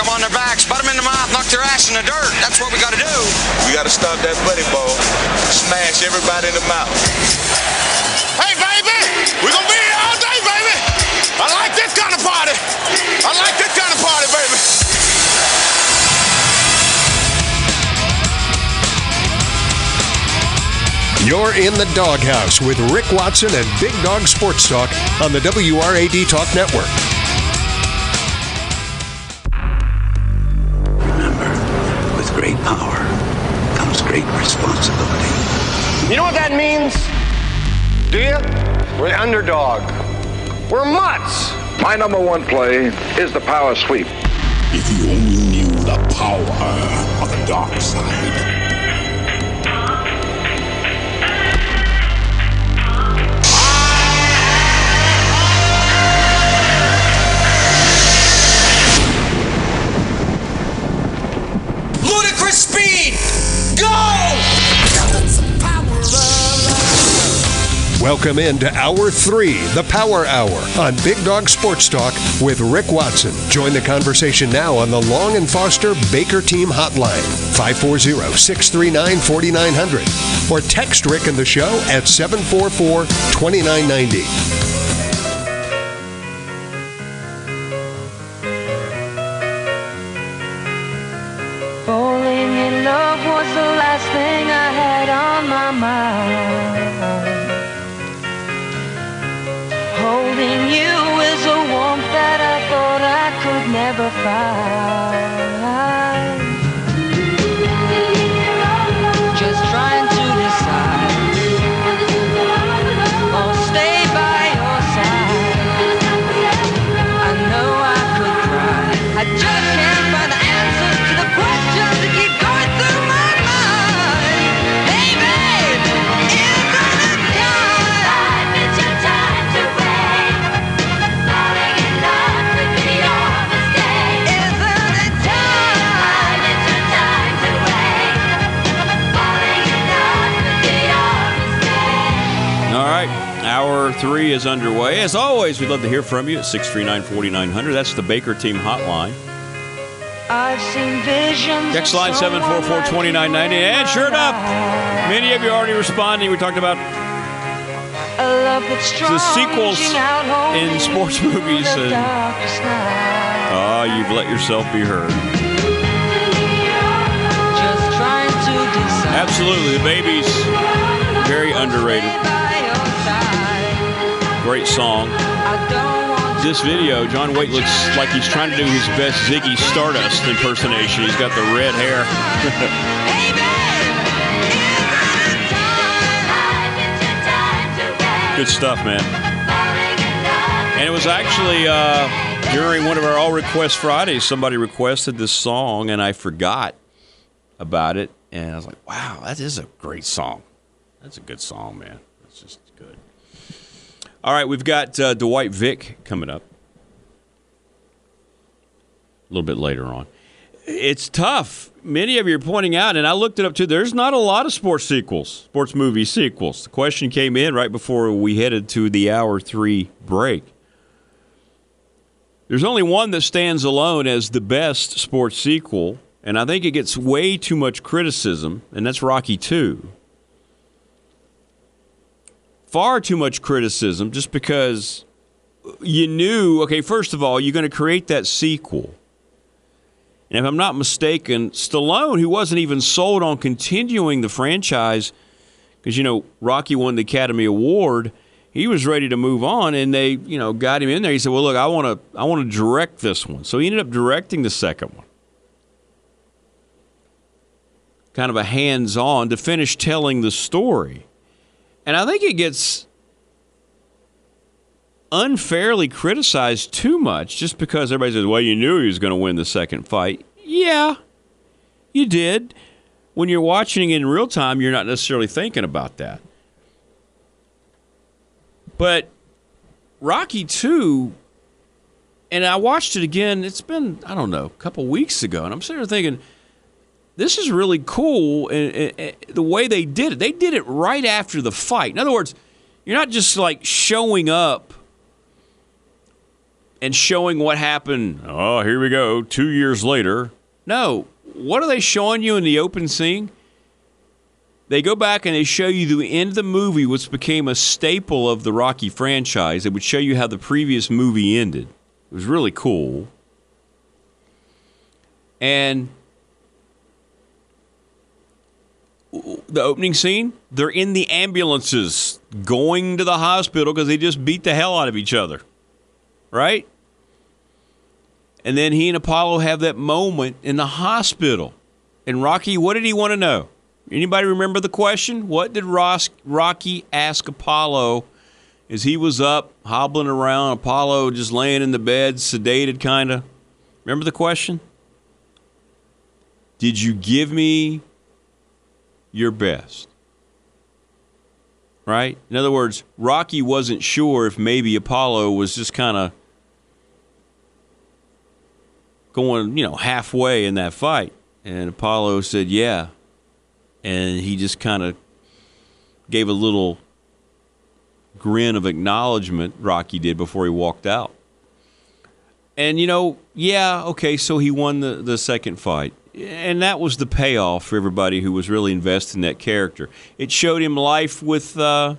them on their backs, butt them in the mouth, knock their ass in the dirt. That's what we got to do. We got to stop that buddy ball. Smash everybody in the mouth. Hey, baby! We're going to be here all day, baby! I like this kind of party! I like this kind of party, baby! You're in the doghouse with Rick Watson and Big Dog Sports Talk on the WRAD Talk Network. You know what that means? Do you? We're the underdog. We're mutts. My number one play is the power sweep. If you only knew the power of the dark side. Ludicrous speed! Go! Welcome into Hour 3, the Power Hour, on Big Dog Sports Talk with Rick Watson. Join the conversation now on the Long and Foster Baker Team Hotline, 540 639 4900, or text Rick and the show at 744 2990. Falling in love was the last thing I had on my mind. Never find. Three is underway. As always, we'd love to hear from you at 639 4900. That's the Baker Team Hotline. I've seen visions. Text line someone 744 2990. And sure enough, many of you are already responding. We talked about A love that's the sequels strong, reaching out, holding in sports movies. And oh, you've let yourself be heard. Just trying to. Absolutely. The babies, very underrated. Great song. This video, John Waite looks like he's trying to do his best Ziggy Stardust impersonation. He's got the red hair. Wait. Good stuff, man. And it was actually uh, during one of our All Request Fridays, somebody requested this song, and I forgot about it. And I was like, wow, that is a great song. That's a good song, man. All right, we've got uh, Dwight Vick coming up a little bit later on. It's tough. Many of you are pointing out, and I looked it up too. There's not a lot of sports sequels, sports movie sequels. The question came in right before we headed to the hour three break. There's only one that stands alone as the best sports sequel, and I think it gets way too much criticism, and that's Rocky 2. Far too much criticism just because you knew, okay, first of all, you're going to create that sequel. And if I'm not mistaken, Stallone, who wasn't even sold on continuing the franchise, because, you know, Rocky won the Academy Award, he was ready to move on, and they, you know, got him in there. He said, "Well, look, I want to, I want to direct this one." So he ended up directing the second one, kind of a hands-on to finish telling the story. And I think it gets unfairly criticized too much just because everybody says, "Well, you knew he was going to win the second fight." Yeah, you did. When you're watching in real time, you're not necessarily thinking about that. But Rocky 2, and I watched it again, it's been, I don't know, a couple weeks ago, and I'm sitting there thinking, this is really cool. And, and- and the way they did it, they did it right after the fight. In other words, you're not just like showing up and showing what happened. Oh, here we go. Two years later. No, what are they showing you in the open scene? They go back and they show you the end of the movie, which became a staple of the Rocky franchise. It would show you how the previous movie ended. It was really cool. And the opening scene, they're in the ambulances going to the hospital because they just beat the hell out of each other. Right? And then he and Apollo have that moment in the hospital. And Rocky, what did he want to know? Anybody remember the question? What did Rocky ask Apollo as he was up hobbling around? Apollo just laying in the bed, sedated kind of. Remember the question? Did you give me your best? Right? In other words, Rocky wasn't sure if maybe Apollo was just kind of going, you know, halfway in that fight. And Apollo said, yeah. And he just kind of gave a little grin of acknowledgement, Rocky did, before he walked out. And, you know, yeah, okay, so he won the, the second fight. And that was the payoff for everybody who was really invested in that character. It showed him life with, uh,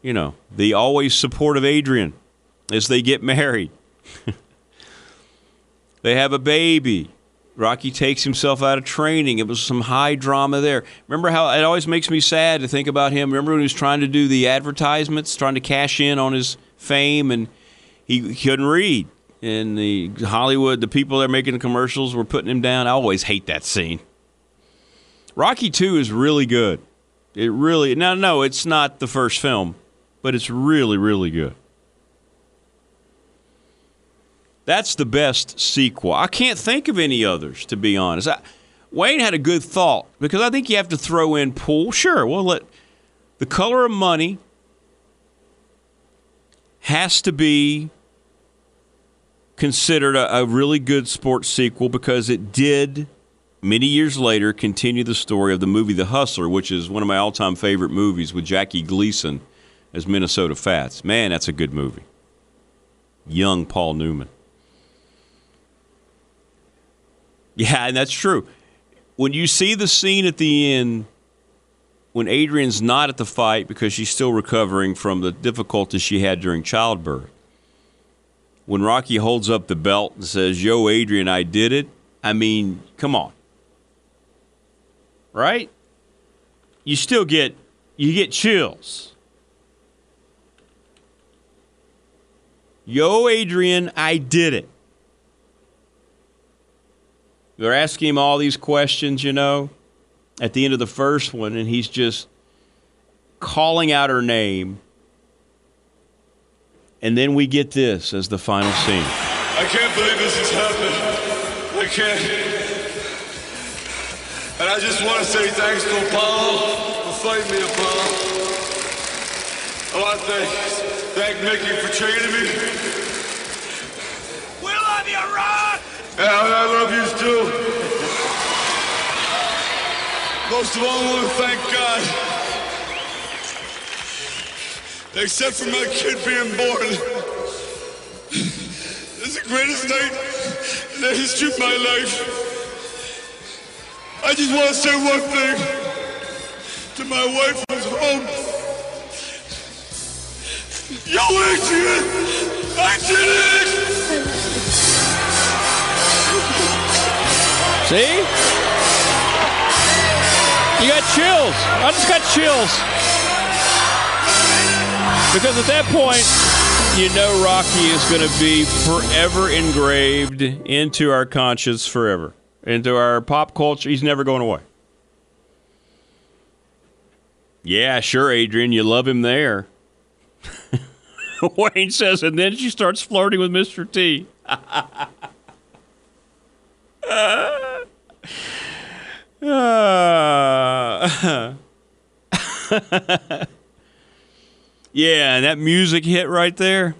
you know, the always supportive Adrian as they get married. they have a baby. Rocky takes himself out of training. It was some high drama there. Remember how it always makes me sad to think about him. Remember when he was trying to do the advertisements, trying to cash in on his fame, and he, he couldn't read. And the Hollywood, the people that are making the commercials were putting him down. I always hate that scene. Rocky 2 is really good. It really, now, no, it's not the first film, but it's really, really good. That's the best sequel. I can't think of any others, to be honest. I, Wayne had a good thought because I think you have to throw in pool. Sure, we'll let the color of money has to be considered a, a really good sports sequel because it did many years later continue the story of the movie The Hustler, which is one of my all-time favorite movies with Jackie Gleason as Minnesota Fats. Man, that's a good movie. Young Paul Newman. Yeah, and that's true. When you see the scene at the end when Adrian's not at the fight because she's still recovering from the difficulties she had during childbirth, when Rocky holds up the belt and says, Yo, Adrian, I did it, I mean, come on. Right? You still get you get chills. Yo, Adrian, I did it. They're asking him all these questions, you know, at the end of the first one, and he's just calling out her name. And then we get this as the final scene. I can't believe this has happened. I can't. And I just want to say thanks to Apollo for fighting me, Apollo. I want to thank, thank Mickey for training me. We love you, Ron! Yeah, I love you too. Most of all, I want to thank God. Except for my kid being born. This is the greatest night in the history of my life. I just want to say one thing to my wife who's home. Yo, Adrian! I did it! See? You got chills. I just got chills. Because at that point, you know Rocky is going to be forever engraved into our conscience forever, into our pop culture. He's never going away. Yeah, sure, Adrian, you love him there. Wayne says, and then she starts flirting with Mr. T. Uh, yeah, and that music hit right there.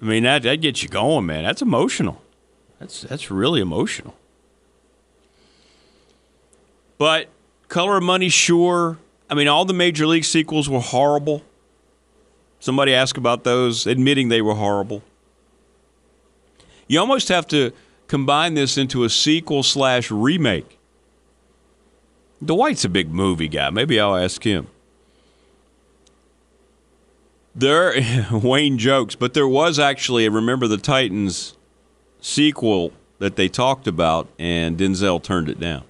I mean, that that gets you going, man. That's emotional. That's that's really emotional. But Color of Money, sure. I mean, all the major league sequels were horrible. Somebody asked about those, admitting they were horrible. You almost have to combine this into a sequel slash remake. Dwight's a big movie guy. Maybe I'll ask him. There, Wayne jokes, but there was actually a Remember the Titans sequel that they talked about, and Denzel turned it down.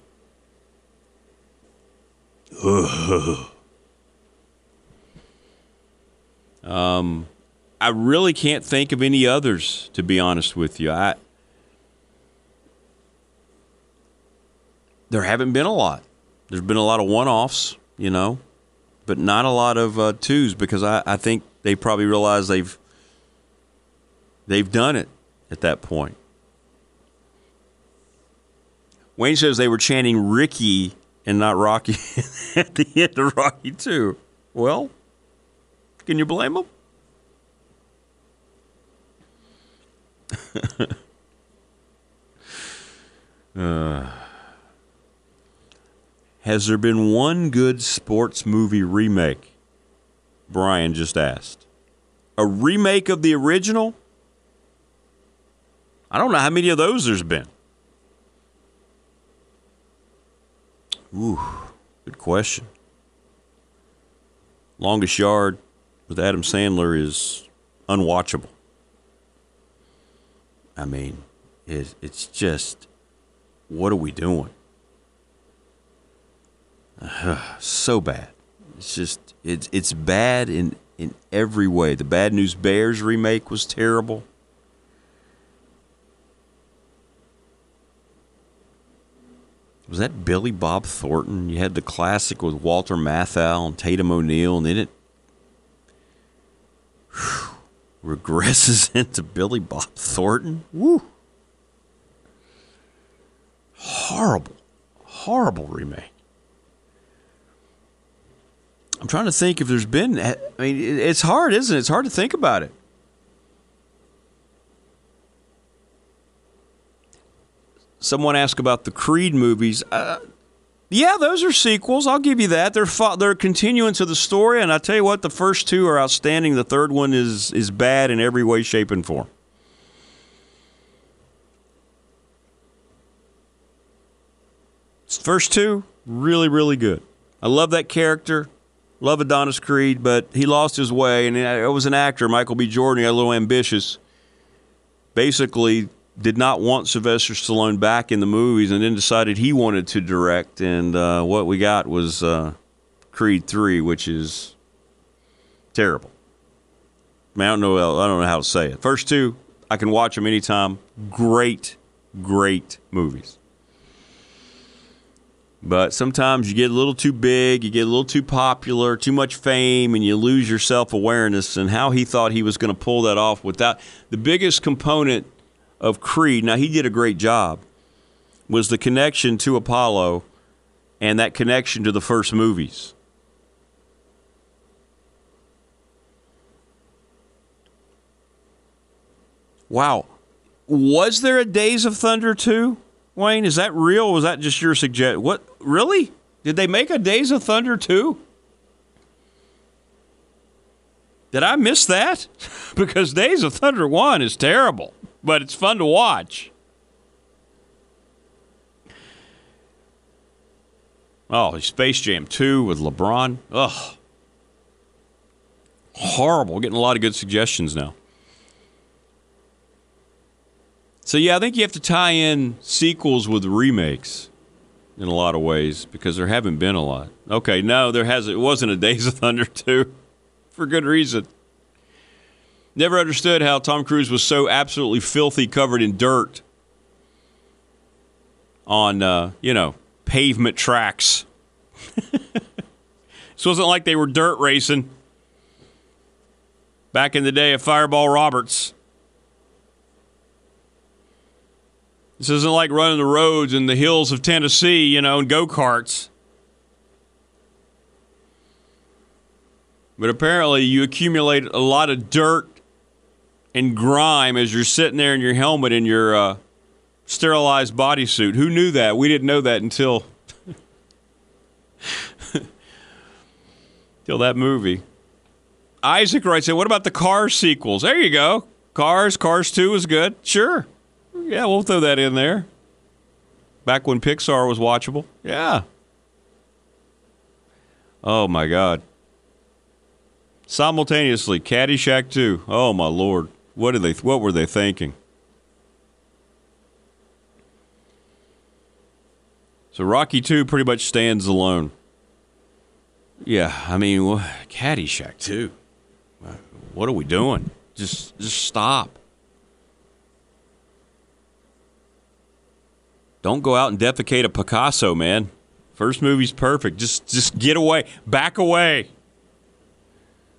Ugh. Um, I really can't think of any others, to be honest with you. I there haven't been a lot. There's been a lot of one-offs, you know, but not a lot of uh, twos because I, I think they probably realize they've they've done it at that point. Wayne says they were chanting Ricky and not Rocky at the end of Rocky 2. Well, can you blame them? uh, has there been one good sports movie remake? Brian just asked. A remake of the original? I don't know how many of those there's been. Ooh, good question. Longest Yard with Adam Sandler is unwatchable. I mean, it, it's just, what are we doing? So bad. It's just, it's, it's bad in, in every way. The Bad News Bears remake was terrible. was that Billy Bob Thornton? You had the classic with Walter Matthau and Tatum O'Neal, and then it whew, regresses into Billy Bob Thornton. Woo! Horrible, horrible remake. I'm trying to think if there's been. I mean, it's hard, isn't it? It's hard to think about it. Someone asked about the Creed movies. Uh, yeah, those are sequels. I'll give you that. They're fo- they're continuance of the story, and I tell you what, the first two are outstanding. The third one is is bad in every way, shape, and form. First two, really, really good. I love that character. Love Adonis Creed, but he lost his way, and it was an actor, Michael B. Jordan, got a little ambitious. Basically, did not want Sylvester Stallone back in the movies, and then decided he wanted to direct. And uh, what we got was uh, Creed Three, which is terrible. I, mean, I don't know. I don't know how to say it. First two, I can watch them anytime. Great, great movies. But sometimes you get a little too big, you get a little too popular, too much fame, and you lose your self awareness. And how he thought he was going to pull that off without the biggest component of Creed, now he did a great job, was the connection to Apollo and that connection to the first movies. Wow. Was there a Days of Thunder 2? Wayne, is that real? was that just your suggestion? What really? Did they make a Days of Thunder 2? Did I miss that? because Days of Thunder 1 is terrible but it's fun to watch. Oh, Space Jam 2 with LeBron. Ugh. Horrible. Getting a lot of good suggestions now. So, yeah, I think you have to tie in sequels with remakes in a lot of ways because there haven't been a lot. Okay, no, there hasn't. It wasn't a Days of Thunder 2 for good reason. Never understood how Tom Cruise was so absolutely filthy, covered in dirt on, uh, you know, pavement tracks. this wasn't like they were dirt racing back in the day of Fireball Roberts. This isn't like running the roads in the hills of Tennessee, you know, in go karts. But apparently, you accumulate a lot of dirt and grime as you're sitting there in your helmet in your uh, sterilized bodysuit. Who knew that? We didn't know that until until that movie. Isaac writes, "What about the Cars sequels?" There you go. Cars, Cars Two was good. Sure, Yeah, we'll throw that in there. Back when Pixar was watchable. Yeah. Oh my God. Simultaneously, Caddyshack 2. Oh my lord. What did they what were they thinking? So Rocky 2 pretty much stands alone. Yeah, I mean, Caddyshack 2. What are we doing? Just just stop. Don't go out and defecate a Picasso, man. First movie's perfect. Just just get away. Back away.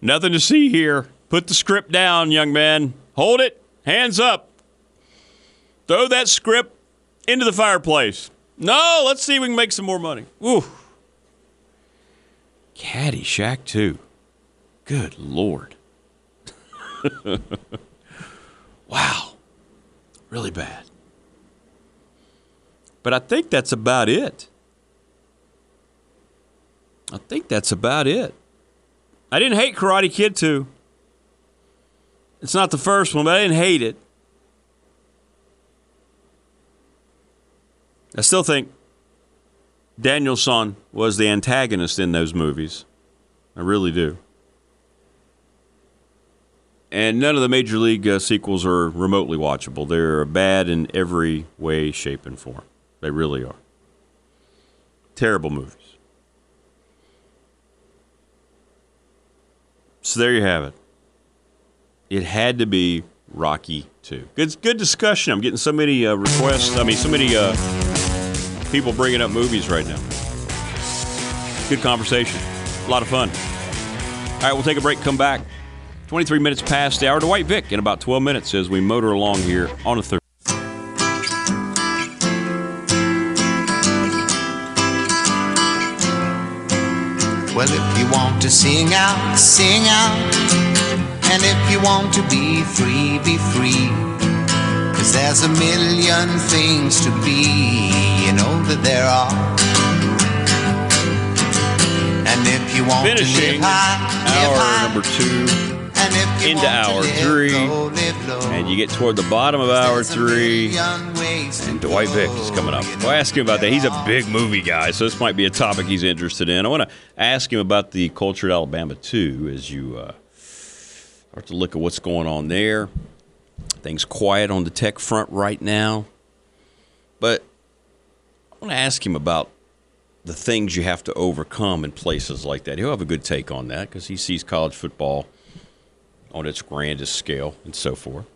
Nothing to see here. Put the script down, young man. Hold it. Hands up. Throw that script into the fireplace. No, let's see if we can make some more money. Ooh. Caddyshack 2. Good Lord. wow. Really bad. But I think that's about it. I think that's about it. I didn't hate Karate Kid 2. It's not the first one, but I didn't hate it. I still think Danielson was the antagonist in those movies. I really do. And none of the Major League uh, sequels are remotely watchable. They're bad in every way, shape, and form. They really are. Terrible movies. So there you have it. It had to be Rocky 2. Good, good discussion. I'm getting so many uh, requests. I mean, so many uh, people bringing up movies right now. Good conversation. A lot of fun. All right, we'll take a break, come back. 23 minutes past the hour to Dwight Vick in about 12 minutes as we motor along here on a Thursday. To sing out, sing out. And if you want to be free, be free. Cause there's a million things to be, you know that there are. And if you want Finishing to live high, live hour high. number two And if you into hour three. low, live low. And you get toward the bottom of hour three. million ways to And Dwight Vick is coming up. I'll ask him about that. He's a big movie guy, so this might be a topic he's interested in. I want to ask him about the culture at Alabama too, as you uh, start to look at what's going on there. Things quiet on the tech front right now, but I want to ask him about the things you have to overcome in places like that. He'll have a good take on that because he sees college football on its grandest scale and so forth.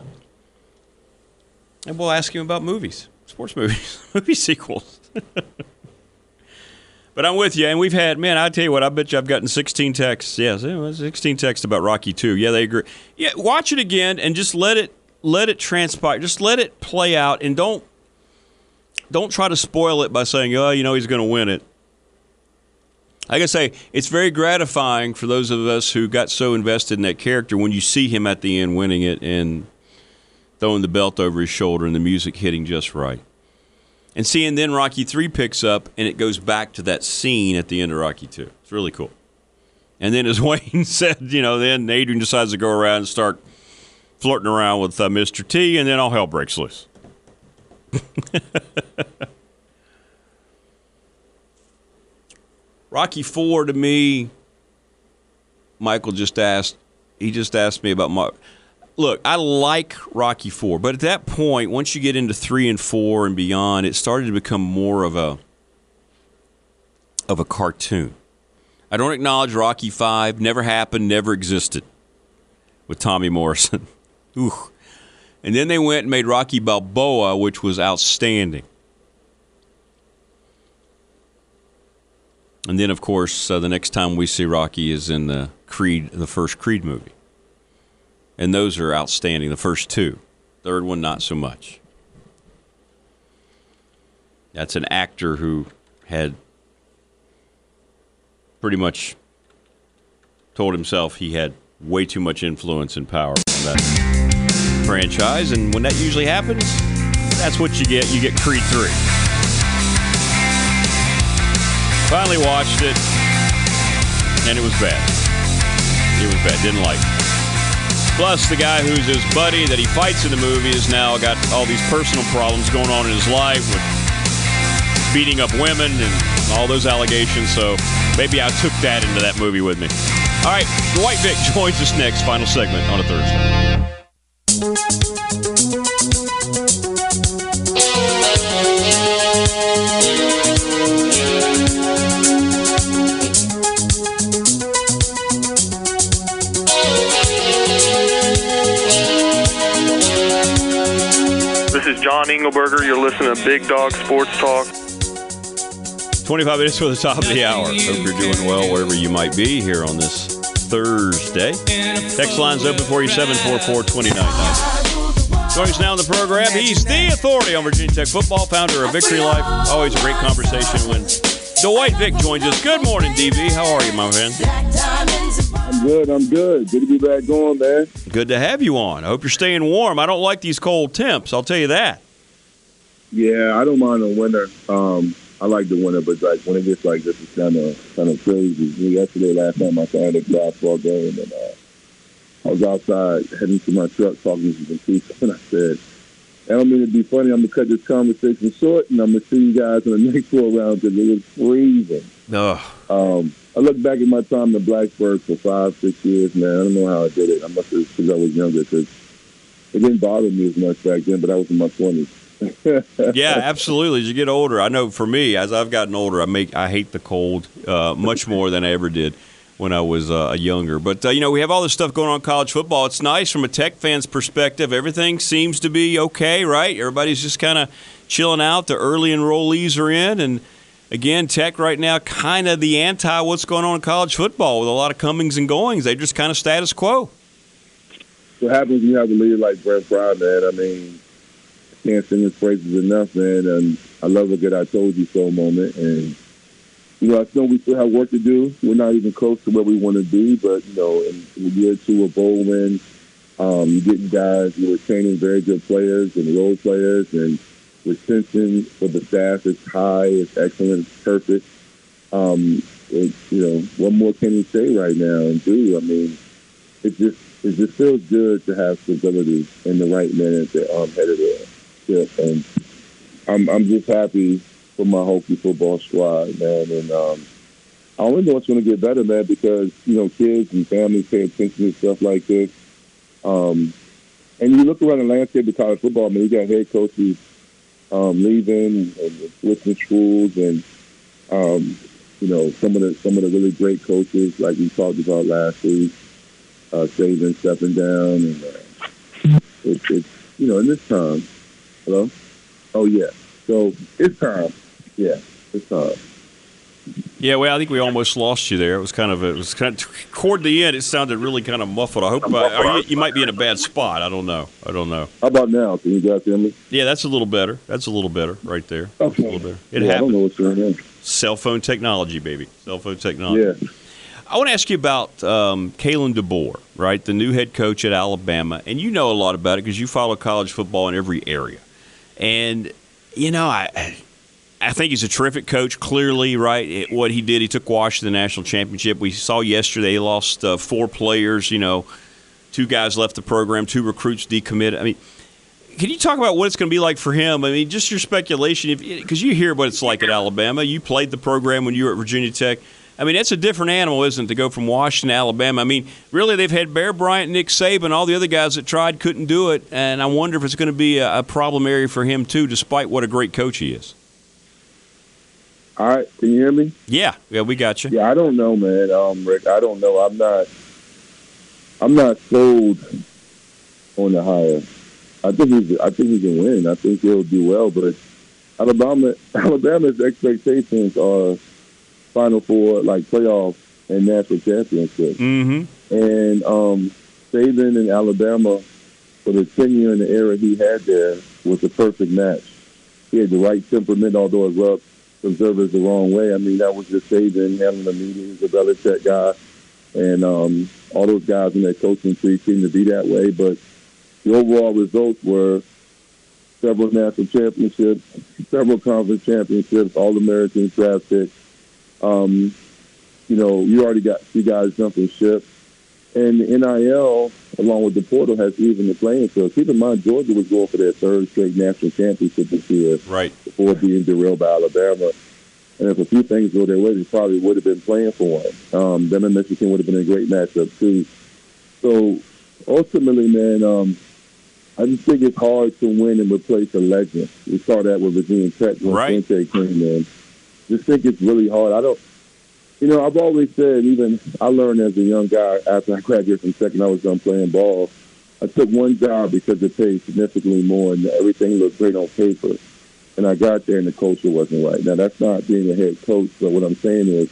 And we'll ask him about movies, sports movies, movie sequels. but I'm with you, and we've had man. I tell you what, I bet you I've gotten 16 texts. Yes, it was 16 texts about Rocky 2. Yeah, they agree. Yeah, watch it again and just let it let it transpire. Just let it play out, and don't don't try to spoil it by saying, "Oh, you know, he's going to win it." I say, it's very gratifying for those of us who got so invested in that character when you see him at the end winning it and throwing the belt over his shoulder and the music hitting just right. And seeing then Rocky 3 picks up and it goes back to that scene at the end of Rocky 2. It's really cool. And then, as Wayne said, you know, then Adrian decides to go around and start flirting around with uh, Mr. T, and then all hell breaks loose. Rocky 4 to me, Michael just asked, he just asked me about my. Look, I like Rocky 4, but at that point, once you get into 3 and 4 and beyond, it started to become more of a of a cartoon. I don't acknowledge Rocky 5, never happened, never existed with Tommy Morrison. Ooh. And then they went and made Rocky Balboa, which was outstanding. And then, of course, uh, the next time we see Rocky is in the Creed, the first Creed movie, and those are outstanding. The first two, third one not so much. That's an actor who had pretty much told himself he had way too much influence and power on that franchise, and when that usually happens, that's what you get. You get Creed three. Finally watched it, and it was bad. It was bad. Didn't like it. Plus, the guy who's his buddy that he fights in the movie has now got all these personal problems going on in his life with beating up women and all those allegations. So maybe I took that into that movie with me. All right, Dwight Vick joins us next, final segment on a Thursday. Is John Engelberger. You're listening to Big Dog Sports Talk. 25 minutes for the top of the hour. Hope you're doing well wherever you might be here on this Thursday. Text line's open for you, 744 2990. Joining us now on the program, he's the authority on Virginia Tech football, founder of Victory Life. Always a great conversation when Dwight Vick joins us. Good morning, DV. How are you, my friend? I'm good. I'm good. Good to be back on, man. Good to have you on. I hope you're staying warm. I don't like these cold temps, I'll tell you that. Yeah, I don't mind the winter. Um, I like the winter, but like when it gets like this, it's kind of kind of crazy. Yesterday, last night, my son had a basketball game, and uh, I was outside heading to my truck talking to some people, and I said, "I don't mean to be funny. I'm gonna cut this conversation short, and I'm gonna see you guys in the next four rounds because it was freezing." No. Um, I look back at my time in Blacksburg for five, six years, man. I don't know how I did it. I must have because I was younger, because it didn't bother me as much back then. But I was in my twenties. yeah, absolutely. As you get older, I know for me, as I've gotten older, I make I hate the cold uh, much more than I ever did when I was uh, younger. But uh, you know, we have all this stuff going on college football. It's nice from a Tech fan's perspective. Everything seems to be okay, right? Everybody's just kind of chilling out. The early enrollees are in, and again, Tech right now kind of the anti what's going on in college football with a lot of comings and goings. They just kind of status quo. What happens when you have a leader like Brent Brown, man? I mean, can't sing his praises enough, man. And I love a good "I told you so" moment. And you know, I know we still have work to do. We're not even close to where we want to be, but you know, in, in year two of bowl um, getting guys, you're retaining very good players and role players, and retention for the staff is high, it's excellent, it's perfect. Um, it, you know, what more can you say right now and do? I mean, it just it just feels good to have stability in the right man at the um, head of the ship, and I'm I'm just happy for my Hokie football squad, man. And um, I only know it's going to get better, man, because you know kids and families pay attention to stuff like this. Um, and you look around the landscape of college football, man. You got head coaches um, leaving and switching schools, and um, you know some of the some of the really great coaches, like we talked about last week, uh, Saban stepping down, and uh, it, it's you know in this time, hello, oh yeah, so it's time, yeah, it's. Yeah, well, I think we almost lost you there. It was kind of it was kind of toward the end. It sounded really kind of muffled. I hope uh, are you, you might be in a bad spot. I don't know. I don't know. How about now? Can you guys hear me? Yeah, that's a little better. That's a little better right there. Okay. a little better. It yeah, I don't know what's going on. Cell phone technology, baby. Cell phone technology. Yeah. I want to ask you about um, Kalen DeBoer, right? The new head coach at Alabama, and you know a lot about it because you follow college football in every area. And you know, I I think he's a terrific coach. Clearly, right? What he did, he took Washington to the national championship. We saw yesterday he lost uh, four players. You know, two guys left the program, two recruits decommitted. I mean. Can you talk about what it's going to be like for him? I mean, just your speculation, because you hear what it's like at Alabama. You played the program when you were at Virginia Tech. I mean, it's a different animal, isn't it, to go from Washington to Alabama? I mean, really, they've had Bear Bryant, Nick Saban, all the other guys that tried couldn't do it, and I wonder if it's going to be a problem area for him too, despite what a great coach he is. All right, can you hear me? Yeah, yeah, we got you. Yeah, I don't know, man. Um, Rick, I don't know. I'm not. I'm not sold on the hire. I think he's. I think he can win. I think he'll do well. But Alabama, Alabama's expectations are Final Four, like playoff and national championship. Mm-hmm. And um, Saban in Alabama, for the tenure and the era he had there, was the perfect match. He had the right temperament, although it rubbed observers the wrong way. I mean, that was just Saban handling the meetings, the Belichick guy, and um, all those guys in that coaching tree seemed to be that way. But the overall results were several national championships, several conference championships, all American draft picks. Um, you know, you already got two guys jumping ship. And the NIL, along with the portal, has even the playing field. Keep in mind, Georgia was going for their third straight national championship this year. Right. Before being derailed by Alabama. And if a few things go their way, they probably would have been playing for one. Um, them and Michigan would have been a great matchup, too. So ultimately, man, um, I just think it's hard to win and replace a legend. We saw that with Virginia Tech when Right. Fuente came in. Just think it's really hard. I don't, you know, I've always said, even I learned as a young guy after I graduated from second, I was done playing ball. I took one job because it paid significantly more and everything looked great on paper. And I got there and the culture wasn't right. Now, that's not being a head coach, but what I'm saying is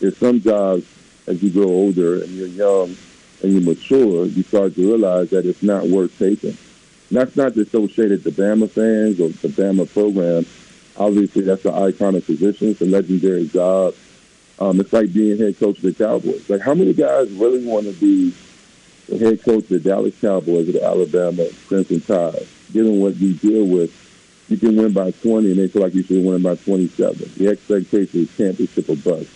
there's some jobs as you grow older and you're young and you mature, you start to realize that it's not worth taking. And that's not at the Bama fans or the Bama program. Obviously, that's an iconic position. It's a legendary job. Um, it's like being head coach of the Cowboys. Like, how many guys really want to be the head coach of the Dallas Cowboys or the Alabama Crimson Tide? Given what you deal with, you can win by 20, and they feel like you should win by 27. The expectation is championship or bust.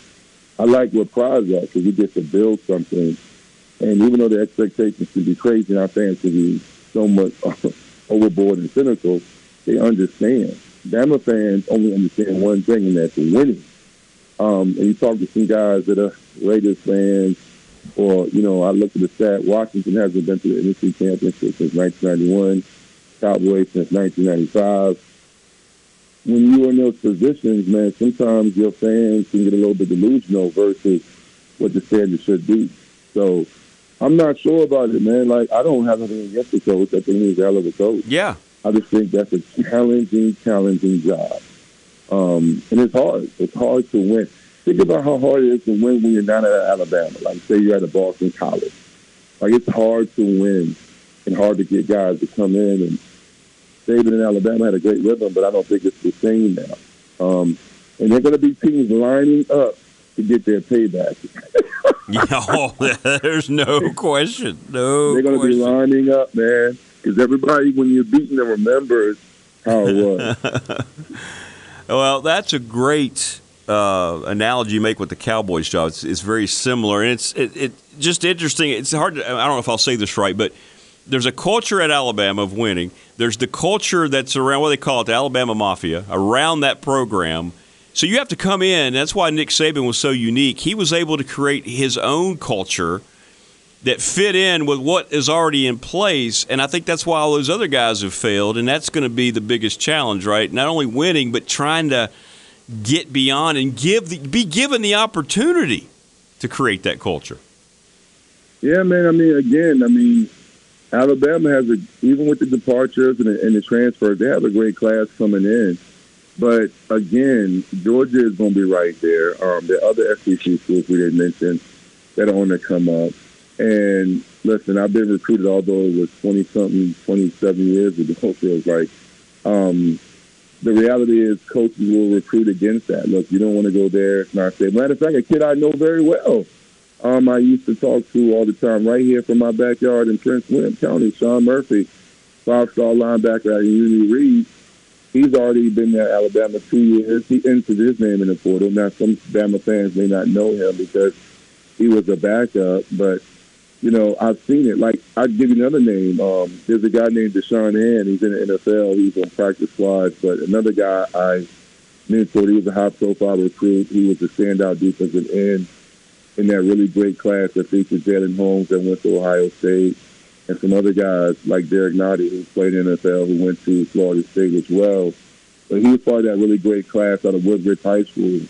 I like where Pry's at because he gets to build something. And even though the expectations can be crazy and our fans can be so much overboard and cynical, they understand. Bama fans only understand one thing, and that's winning. Um, and you talk to some guys that are Raiders fans, or, you know, I look at the stat, Washington hasn't been to the NFC Championship since 1991, Cowboys since 1995. When you're in those positions, man, sometimes your fans can get a little bit delusional versus what the standard should be. So I'm not sure about it, man. Like, I don't have anything against the coach. I think he's a hell of a coach. Yeah. I just think that's a challenging, challenging job. Um, and it's hard. It's hard to win. Think about how hard it is to win when you're not at Alabama. Like, say you're at a Boston College. Like, it's hard to win and hard to get guys to come in. And Saban in Alabama had a great rhythm, but I don't think it's the same now. Um, and they're going to be teams lining up to get their payback. Yeah, there's no question. No They're going to be lining up, man, because everybody, when you're beating them, remembers how it was. Well, that's a great uh, analogy you make with the Cowboys job. It's, it's very similar, and it's it, it just interesting. It's hard. To, I don't know if I'll say this right, but there's a culture at Alabama of winning. There's the culture that's around what they call it, the Alabama Mafia, around that program. So you have to come in. That's why Nick Saban was so unique. He was able to create his own culture that fit in with what is already in place. And I think that's why all those other guys have failed. And that's going to be the biggest challenge, right? Not only winning, but trying to get beyond and give the, be given the opportunity to create that culture. Yeah, man. I mean, again, I mean, Alabama has a even with the departures and the, and the transfers, they have a great class coming in. But again, Georgia is going to be right there. Um, the other SEC schools we didn't mention that are on the come up. And listen, I've been recruited, although it was twenty something, twenty seven years ago. Feels like. Um, the reality is, coaches will recruit against that. Look, you don't want to go there. It's not safe. Matter of fact, a kid I know very well. Um, I used to talk to all the time right here from my backyard in Prince William County. Sean Murphy, five-star linebacker at Unity Reed. He's already been there at Alabama two years. He entered his name in the portal. Now, some Bama fans may not know him because he was a backup, but you know, I've seen it. Like, I'd give you another name. Um, there's a guy named Da'Shawn Hand. He's in the NFL. He's on practice squads. But another guy I mentored, he was a high-profile recruit. He was a standout defensive end in that really great class that featured Jalyn Holmes that went to Ohio State, and some other guys like Derrick Nnadi, who played in the NFL, who went to Florida State as well. But he was part of that really great class out of Woodbridge High School.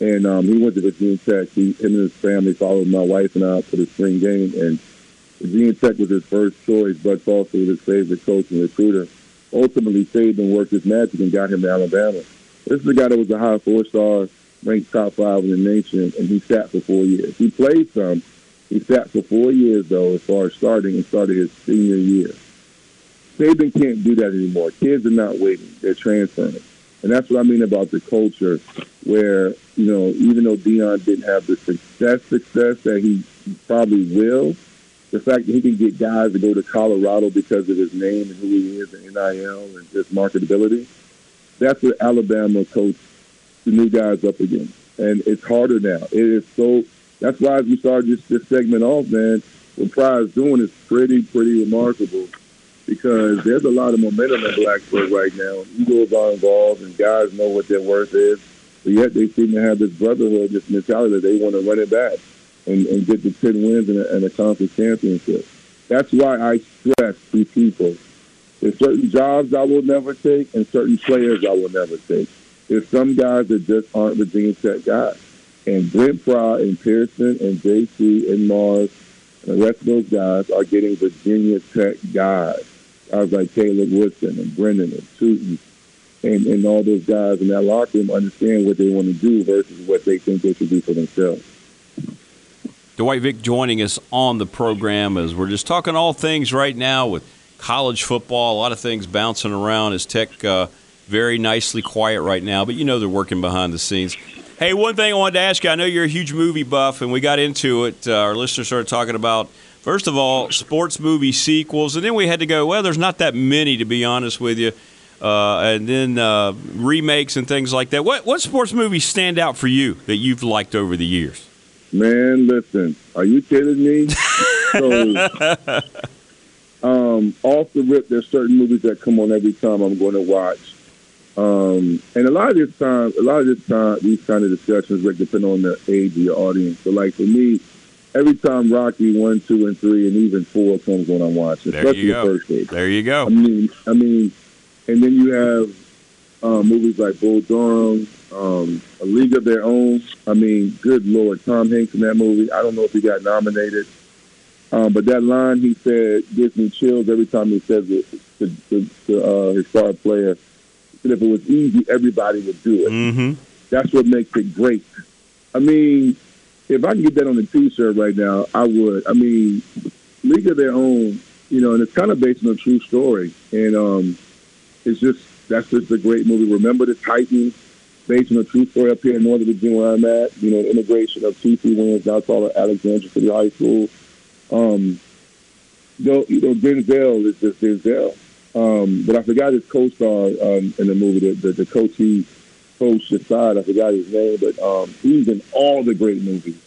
And um, he went to Virginia Tech. He, him and his family followed my wife and I for the spring game. And Virginia Tech was his first choice. Bud Foster was his favorite coach and recruiter. Ultimately, Saban worked his magic and got him to Alabama. This is a guy that was a high four-star, ranked top five in the nation, and he sat for four years. He played some. He sat for four years, though, as far as starting, and started his senior year. Saban can't do that anymore. Kids are not waiting. They're transferring. And that's what I mean about the culture where, you know, even though Deion didn't have the success success that he probably will, the fact that he can get guys to go to Colorado because of his name and who he is and NIL and just marketability, that's what Alabama coach the new guys up against. And it's harder now. It is so that's why as we started this, this segment off, man, what Pryor's doing is pretty, pretty remarkable because there's a lot of momentum in Blacksburg right now. Egos are involved, and guys know what their worth is. But yet they seem to have this brotherhood, this mentality that they want to run it back and, and get the 10 wins and a, and a conference championship. That's why I stress to people there's certain jobs I will never take and certain players I will never take. There's some guys that just aren't Virginia Tech guys. And Brent Pry and Pearson and JC and Mars and the rest of those guys are getting Virginia Tech guys. Guys like Caleb Woodson and Brendan and Tuten and, and all those guys in that locker room understand what they want to do versus what they think they should do for themselves. Dwight Vick joining us on the program as we're just talking all things right now with college football, a lot of things bouncing around as Tech uh, very nicely quiet right now, but you know they're working behind the scenes. Hey, one thing I wanted to ask you I know you're a huge movie buff, and we got into it. Uh, our listeners started talking about, first of all, sports movie sequels, and then we had to go, well, there's not that many, to be honest with you. Uh, and then uh, remakes and things like that. What what sports movies stand out for you that you've liked over the years? Man, listen, are you kidding me? so, um, off the rip, there's certain movies that come on every time I'm going to watch. Um, and a lot of this time, a lot of this time, these kind of discussions like depend on the age of your audience. So, like for me, every time Rocky one, two, and three, and even four comes on, I'm watching, There especially you the go. first eight. There you go. I mean, I mean, and then you have um, movies like Bull Durham, um, A League of Their Own. I mean, good lord, Tom Hanks in that movie. I don't know if he got nominated, um, but that line he said gives me chills every time he says it to, to, to uh, his star player. If it was easy, everybody would do it. Mm-hmm. That's what makes it great. I mean, if I can get that on the T-shirt right now, I would. I mean, League of Their Own, you know, and it's kind of based on a true story, and um, it's just that's just a great movie. Remember the Titans, based on a true story up here in Northern Virginia where I'm at. You know, the integration of T.C. Williams, now called Alexandria City High School. Um, though, you know, Denzel is just Denzel. Um, but I forgot his co-star um, in the movie, the, the, the coach he coached aside. I forgot his name, but um, he's in all the great movies.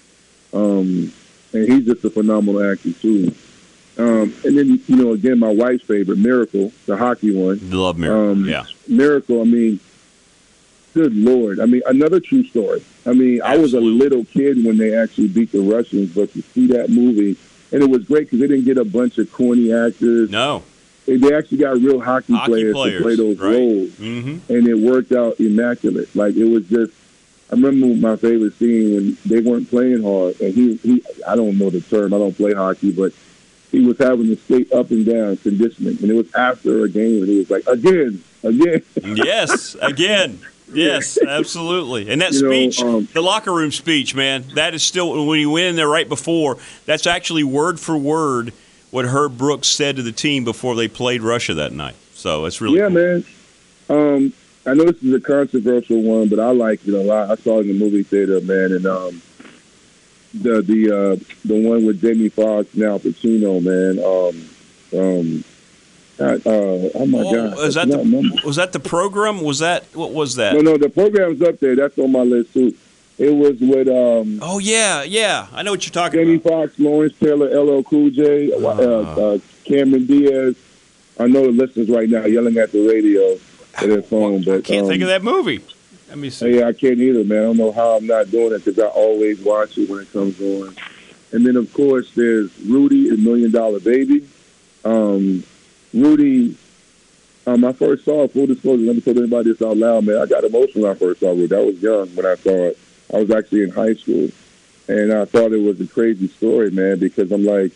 Um, and he's just a phenomenal actor, too. Um, and then, you know, again, my wife's favorite, Miracle, the hockey one. Love Miracle. Um, yeah. Miracle, I mean, good Lord. I mean, another true story. I mean, I was a little kid when they actually beat the Russians, but to see that movie, and it was great because they didn't get a bunch of corny actors. No. They, they actually got real hockey, Hockey players, players, to play those right. roles, Mm-hmm. and it worked out immaculate. Like, it was just, I remember my favorite scene when they weren't playing hard, and he, he I don't know the term, I don't play hockey, but he was having to skate up and down conditioning, and it was after a game, and he was like, again, again. yes, again. Yes, absolutely. And that You know, speech, um, the locker room speech, man, that is still when you went in there right before. That's actually word for word what Herb Brooks said to the team before they played Russia that night. So it's really yeah, man. Um, I know this is a controversial one, but I liked it a lot. I saw it in the movie theater, man, and um, the the uh, the one with Jamie Foxx now Pacino, man. Um, um, uh, oh my God, Oh, I that remember. the was that the program? Was that what was that? No, no, the program's up there. That's on my list too. It was with um, Oh yeah, yeah. I know what you're talking about. Jamie about. Foxx, Lawrence Taylor, LL Cool J, uh, uh, Cameron Diaz. I know the listeners right now yelling at the radio at their phone, but I Can't um, think of that movie. Let me see. Yeah, I can't either, man. I don't know how I'm not doing it because I always watch it when it comes on. And then, of course, there's Rudy and Million Dollar Baby. Um, Rudy, um, I first saw it, full disclosure, never told anybody this out loud, man. I got emotional when I first saw Rudy. I was young when I saw it. I was actually in high school. And I thought it was a crazy story, man, because I'm like,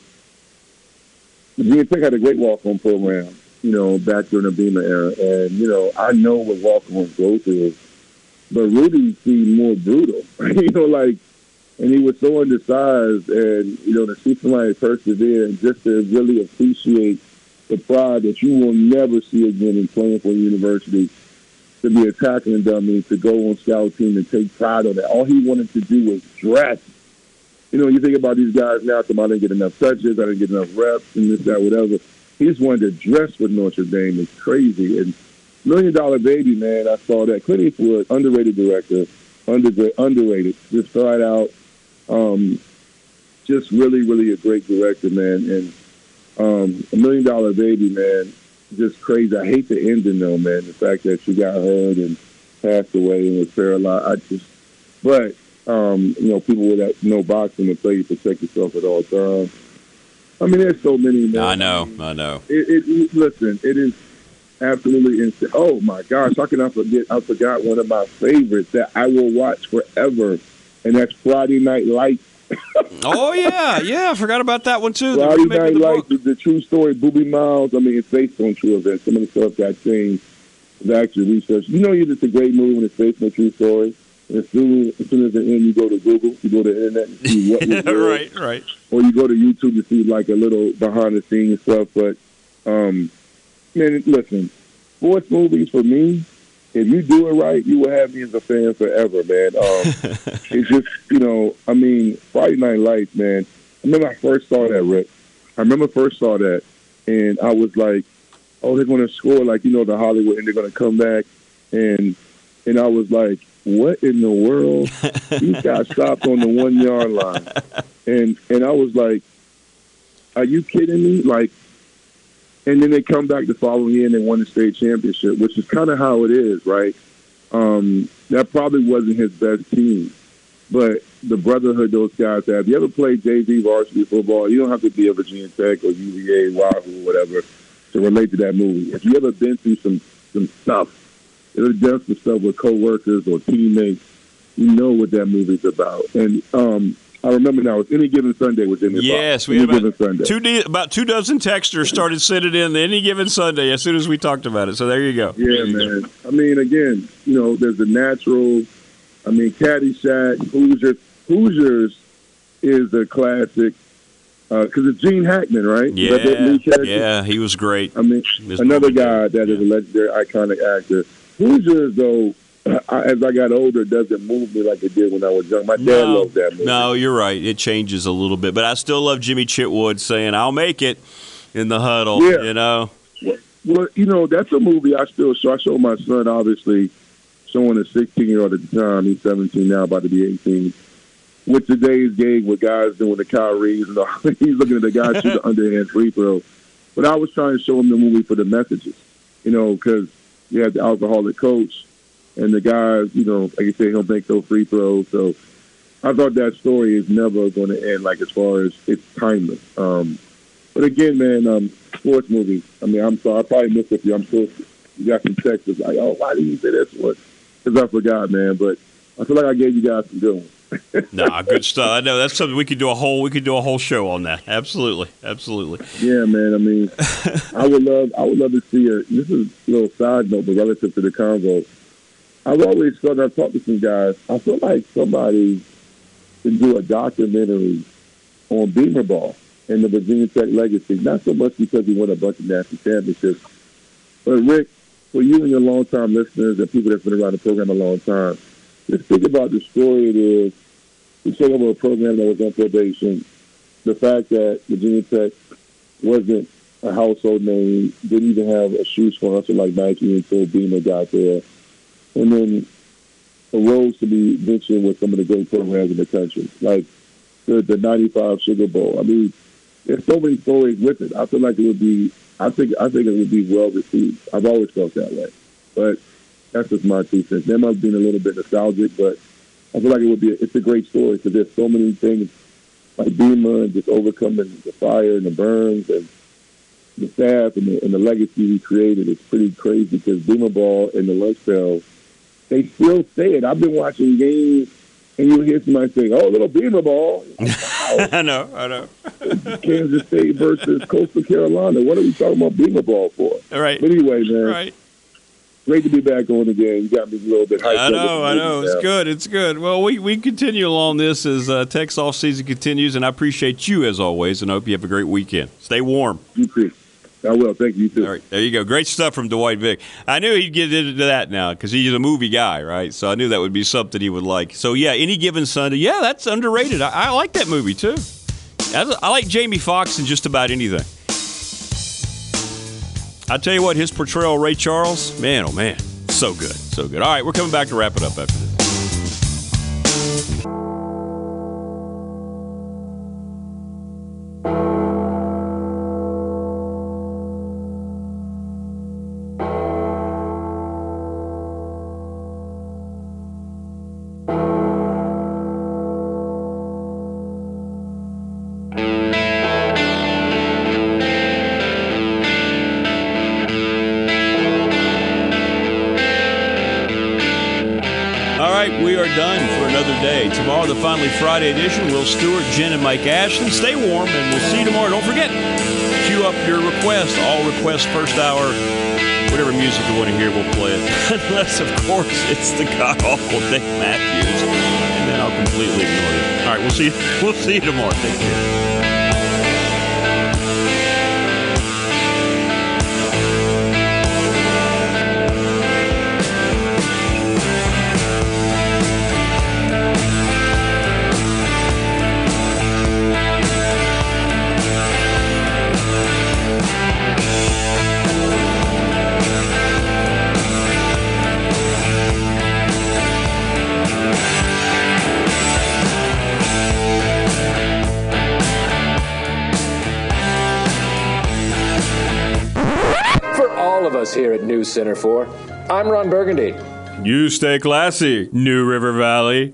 Virginia Tech had a great walk-on program, you know, back during the Beamer era. And, you know, I know what walk-ons go through. But Rudy seemed more brutal, you know, like, and he was so undersized, and you know, to see somebody persevere and just to really appreciate the pride that you will never see again in playing for a university, to be a tackling dummy, to go on scout team and take pride on that. All he wanted to do was dress. You know, you think about these guys now, some I didn't get enough touches, I didn't get enough reps, and this, that, whatever. He just wanted to dress with Notre Dame. It's crazy. And Million Dollar Baby, man, I saw that. Clint Eastwood, underrated director, under, underrated. Just tried out. Um, just really, really a great director, man. And um, a million dollar baby, man, just crazy. I hate the ending though, man. The fact that she got hurt and passed away and was paralyzed. I just, but um, you know, people with that know boxing and play to protect yourself at all times. I mean, there's so many. Man. I know, I know. It, it, it- listen, it is absolutely insane. Oh my gosh, how can I forget? I forgot one of my favorites that I will watch forever, and that's Friday Night Lights. Oh yeah, yeah. I forgot about that one too. The Friday Night the. Lights is the true story. Boobie Miles. I mean, it's based on true events. Some of the stuff got changed. The actual research. You know, it's a great movie when it's based on a true story. And as soon as soon as the end, you go to Google, you go to the internet, and see what was real. right, right. or you go to YouTube to see like a little behind the scenes stuff. But um, man, listen, sports movies for me, if you do it right, you will have me as a fan forever, man. Um, it's just you know, I mean, Friday Night Lights, man. I remember I first saw that, Rick. I remember first saw that, and I was like, oh, they're going to score like you know the Hollywood, and they're going to come back, and and I was like, what in the world? These guys stopped on the one yard line, and and I was like, are you kidding me? Like, and then they come back the following year and they won the state championship, which is kind of how it is, right? Um, that probably wasn't his best team, but the brotherhood those guys have. You ever played JV varsity football? You don't have to be a Virginia Tech or UVA, Wahoo, or whatever, to relate to that movie. If you ever been through some some stuff, ever done stuff with coworkers or teammates, you know what that movie's about. And um, I remember now, it's any given Sunday was in the Yes, box. we any had given about Sunday. two de- about two dozen texters started sending in any given Sunday as soon as we talked about it. So there you go. Yeah, man. I mean, again, you know, there's the natural. I mean, Caddyshack, Hoosiers. Hoosiers is a classic uh, because it's Gene Hackman, right? Is that that Yeah, yeah, he was great. I mean, another guy that is a legendary, iconic actor. Hoosiers, though, I, as I got older, it doesn't move me like it did when I was young. My dad No, loved that movie. no, you're right. It changes a little bit, but I still love Jimmy Chitwood saying, "I'll make it" in the huddle. Yeah. You know, Well, you know, that's a movie I still show. I show my son, obviously, showing a 16 year old at the time. He's 17 now, about to be 18. With today's game, with guys doing the Kyries and all, he's looking at the guys shoot the underhand free throw. But I was trying to show him the movie for the messages, you know, because you had the alcoholic coach and the guys, you know, like you said, he'll make those free throws. So I thought that story is never going to end, like as far as it's timeless. Um, but again, man, um, sports movies. I mean, I'm sorry, I probably missed a few. I'm sure you got some texts like, oh, why didn't you say this one? Because I forgot, man. But I feel like I gave you guys some good ones. nah, good stuff. I know that's something we could do a whole we could do a whole show on that. Absolutely, absolutely. Yeah, man. I mean, I would love, I would love to see a. This is a little side note, but relative to the convo, I've always felt. I've talked to some guys. I feel like somebody should do a documentary on Beamer ball and the Virginia Tech legacy. Not so much because he won a bunch of national championships, but Rick, for you and your longtime listeners and people that's been around the program a long time, just think about the story it is to take over a program that was on probation. The fact that Virginia Tech wasn't a household name, didn't even have a shoe sponsor like Nike until Beamer got there, and then arose to be mentioned with some of the great programs in the country, like the the '95 Sugar Bowl. I mean, there's so many stories with it. I feel like it would be. I think I think it would be well received. I've always felt that way, but that's just my two cents. That might be a little bit nostalgic, but I feel like it would be. It's a great story because there's so many things like Beamer and just overcoming the fire and the burns and the staff and the, and the legacy he created. It's pretty crazy because Beamer Ball and the lunch they still say it. I've been watching games and you hear somebody say, "Oh, little Beamer Ball." I know, I know. Kansas State versus Coastal Carolina. What are we talking about Beamer Ball for? All right. But anyway, man. Right. Great to be back on again. You got me a little bit hyped I know, I know. movie It's now. good. It's good. Well, we, we continue along this as uh, Tech's off season continues, and I appreciate you as always, and I hope you have a great weekend. Stay warm. You too. I will. Thank you too. All right, there you go. Great stuff from Dwight Vick. I knew he'd get into that now because he's a movie guy, right? So I knew that would be something he would like. So yeah, any given Sunday, yeah, that's underrated. I, I like that movie too. I, I like Jamie Foxx in just about anything. I tell you what, his portrayal of Ray Charles, man, oh man, so good, so good. All right, we're coming back to wrap it up after this. The finally Friday edition. Will Stewart, Jen, and Mike Ashton. Stay warm, and we'll see you tomorrow. Don't forget, queue up your request. All requests first hour. Whatever music you want to hear, we'll play it. Unless, of course, it's the god awful Dave Matthews, and then I'll completely ignore you. All right, we'll see. We'll see you tomorrow. Take care. All of us here at News Center 4, I'm Ron Burgundy. You stay classy, New River Valley.